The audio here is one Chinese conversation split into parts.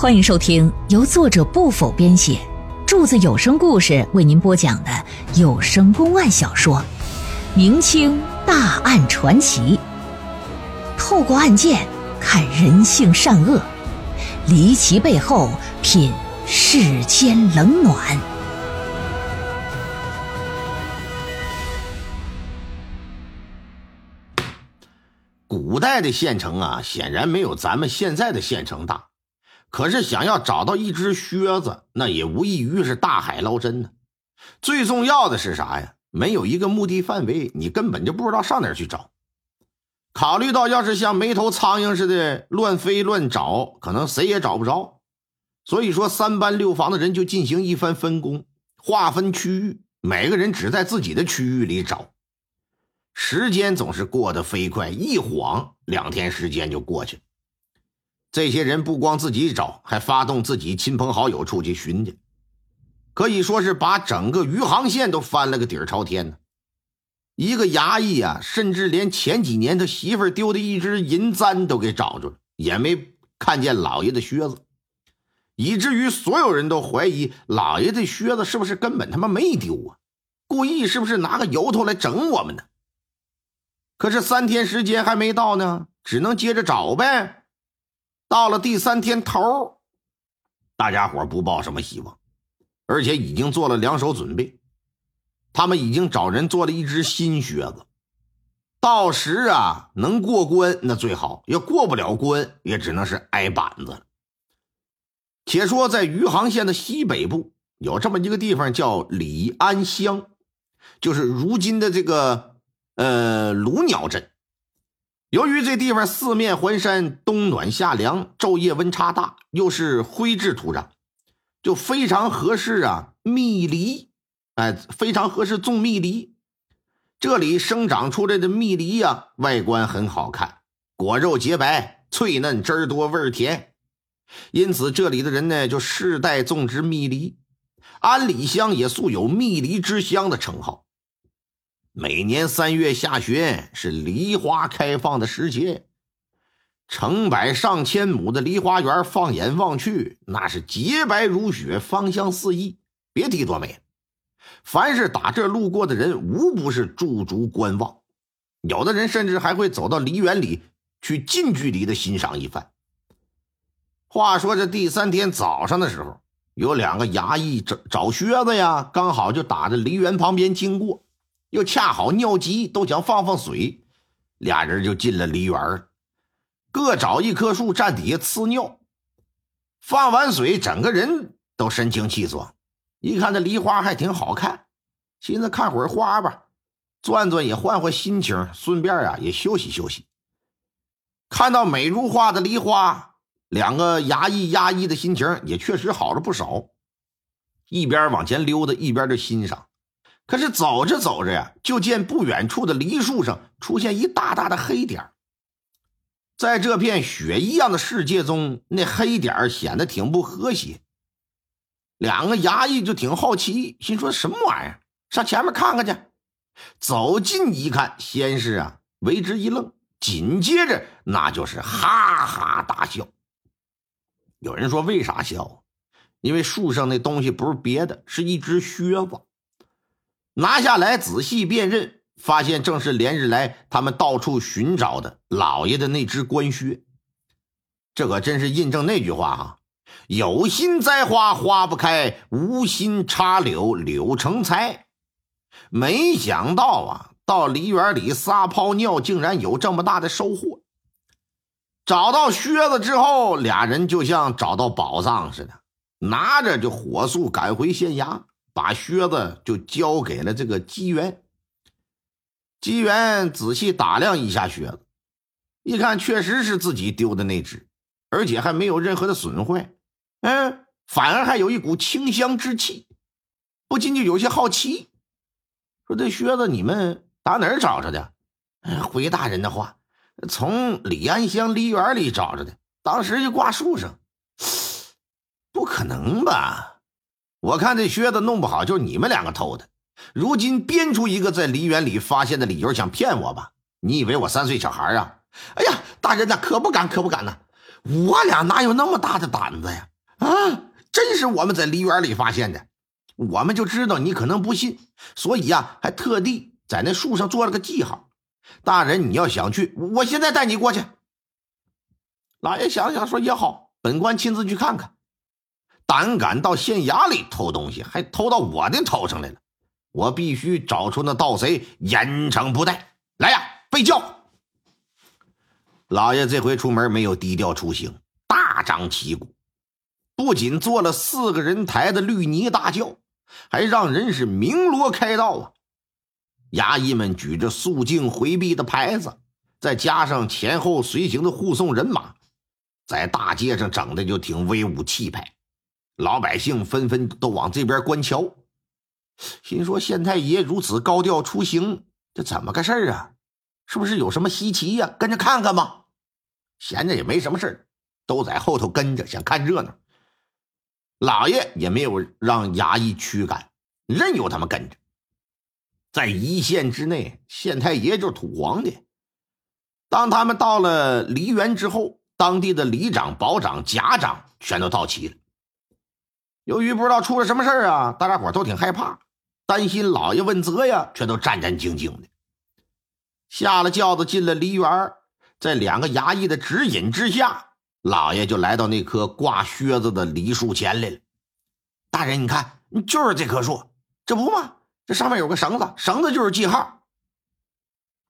欢迎收听由作者不否编写，柱子有声故事为您播讲的有声公案小说《明清大案传奇》，透过案件看人性善恶，离奇背后品世间冷暖。古代的县城啊，显然没有咱们现在的县城大。可是想要找到一只靴子，那也无异于是大海捞针呢。最重要的是啥呀？没有一个目的范围，你根本就不知道上哪去找。考虑到要是像没头苍蝇似的乱飞乱找，可能谁也找不着。所以说，三班六房的人就进行一番分工，划分区域，每个人只在自己的区域里找。时间总是过得飞快，一晃两天时间就过去了。这些人不光自己找，还发动自己亲朋好友出去寻去，可以说是把整个余杭县都翻了个底儿朝天呢。一个衙役啊，甚至连前几年他媳妇丢的一只银簪都给找着了，也没看见老爷的靴子，以至于所有人都怀疑老爷的靴子是不是根本他妈没丢啊，故意是不是拿个由头来整我们呢？可是三天时间还没到呢，只能接着找呗。到了第三天头，大家伙不抱什么希望，而且已经做了两手准备。他们已经找人做了一只新靴子，到时啊能过关那最好，要过不了关也只能是挨板子了。且说在余杭县的西北部有这么一个地方叫李安乡，就是如今的这个呃鲁鸟镇。由于这地方四面环山，冬暖夏凉，昼夜温差大，又是灰质土壤，就非常合适啊。蜜梨，哎，非常合适种蜜梨。这里生长出来的蜜梨呀，外观很好看，果肉洁白、脆嫩，汁儿多，味儿甜。因此，这里的人呢，就世代种植蜜梨。安里乡也素有“蜜梨之乡”的称号。每年三月下旬是梨花开放的时节，成百上千亩的梨花园，放眼望去，那是洁白如雪，芳香四溢，别提多美。凡是打这路过的人，无不是驻足观望，有的人甚至还会走到梨园里去近距离的欣赏一番。话说这第三天早上的时候，有两个衙役找找靴子呀，刚好就打着梨园旁边经过。又恰好尿急，都想放放水，俩人就进了梨园各找一棵树站底下呲尿。放完水，整个人都神清气爽。一看这梨花还挺好看，寻思看会花吧，转转也换换心情，顺便啊也休息休息。看到美如画的梨花，两个压抑压抑的心情也确实好了不少。一边往前溜达，一边就欣赏。可是走着走着呀，就见不远处的梨树上出现一大大的黑点在这片雪一样的世界中，那黑点显得挺不和谐。两个衙役就挺好奇，心说什么玩意儿？上前面看看去。走近一看，先是啊为之一愣，紧接着那就是哈哈大笑。有人说为啥笑？因为树上那东西不是别的，是一只靴子。拿下来仔细辨认，发现正是连日来他们到处寻找的老爷的那只官靴。这可真是印证那句话啊：“有心栽花花不开，无心插柳柳成才。”没想到啊，到梨园里撒泡尿，竟然有这么大的收获。找到靴子之后，俩人就像找到宝藏似的，拿着就火速赶回县衙。把靴子就交给了这个机缘。机缘仔细打量一下靴子，一看确实是自己丢的那只，而且还没有任何的损坏，嗯，反而还有一股清香之气，不禁就有些好奇，说这靴子你们打哪儿找着的？回大人的话，从李安乡梨园里找着的，当时就挂树上，不可能吧？我看这靴子弄不好就是你们两个偷的，如今编出一个在梨园里发现的理由，想骗我吧？你以为我三岁小孩啊？哎呀，大人呐，可不敢，可不敢呐！我俩哪有那么大的胆子呀？啊，真是我们在梨园里发现的。我们就知道你可能不信，所以呀，还特地在那树上做了个记号。大人，你要想去，我现在带你过去。老爷想想说也好，本官亲自去看看。胆敢到县衙里偷东西，还偷到我的头上来了，我必须找出那盗贼，严惩不贷。来呀，备轿！老爷这回出门没有低调出行，大张旗鼓，不仅坐了四个人抬的绿泥大轿，还让人是鸣锣开道啊！衙役们举着肃静回避的牌子，再加上前后随行的护送人马，在大街上整的就挺威武气派。老百姓纷纷都往这边观瞧，心说县太爷如此高调出行，这怎么个事儿啊？是不是有什么稀奇呀？跟着看看吧。闲着也没什么事都在后头跟着，想看热闹。老爷也没有让衙役驱赶，任由他们跟着。在一县之内，县太爷就是土皇帝。当他们到了梨园之后，当地的里长、保长、甲长全都到齐了。由于不知道出了什么事啊，大家伙都挺害怕，担心老爷问责呀，却都战战兢兢的。下了轿子，进了梨园，在两个衙役的指引之下，老爷就来到那棵挂靴子的梨树前来了。大人，你看，就是这棵树，这不吗？这上面有个绳子，绳子就是记号。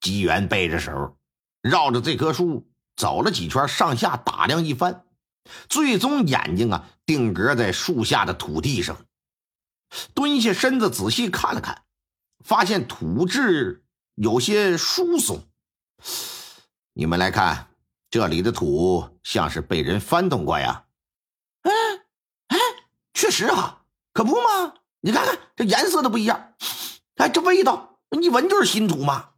机缘背着手，绕着这棵树走了几圈，上下打量一番。最终，眼睛啊定格在树下的土地上，蹲下身子仔细看了看，发现土质有些疏松。你们来看，这里的土像是被人翻动过呀？哎哎，确实啊，可不嘛？你看看这颜色都不一样，哎，这味道，一闻就是新土嘛。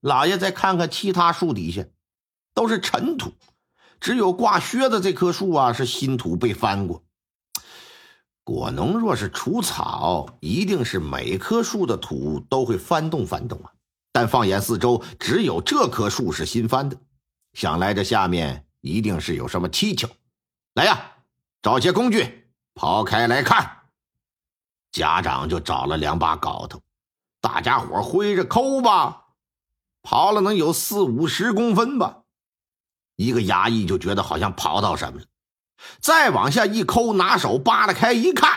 老爷再看看其他树底下，都是尘土。只有挂靴子这棵树啊，是新土被翻过。果农若是除草，一定是每棵树的土都会翻动翻动啊。但放眼四周，只有这棵树是新翻的，想来这下面一定是有什么蹊跷。来呀，找些工具，刨开来看。家长就找了两把镐头，大家伙挥着抠吧，刨了能有四五十公分吧。一个衙役就觉得好像刨到什么了，再往下一抠，拿手扒拉开一看，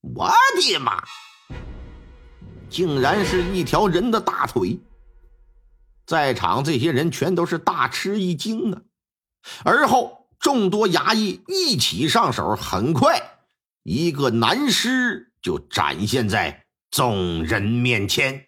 我的妈！竟然是一条人的大腿。在场这些人全都是大吃一惊啊！而后众多衙役一起上手，很快一个男尸就展现在众人面前。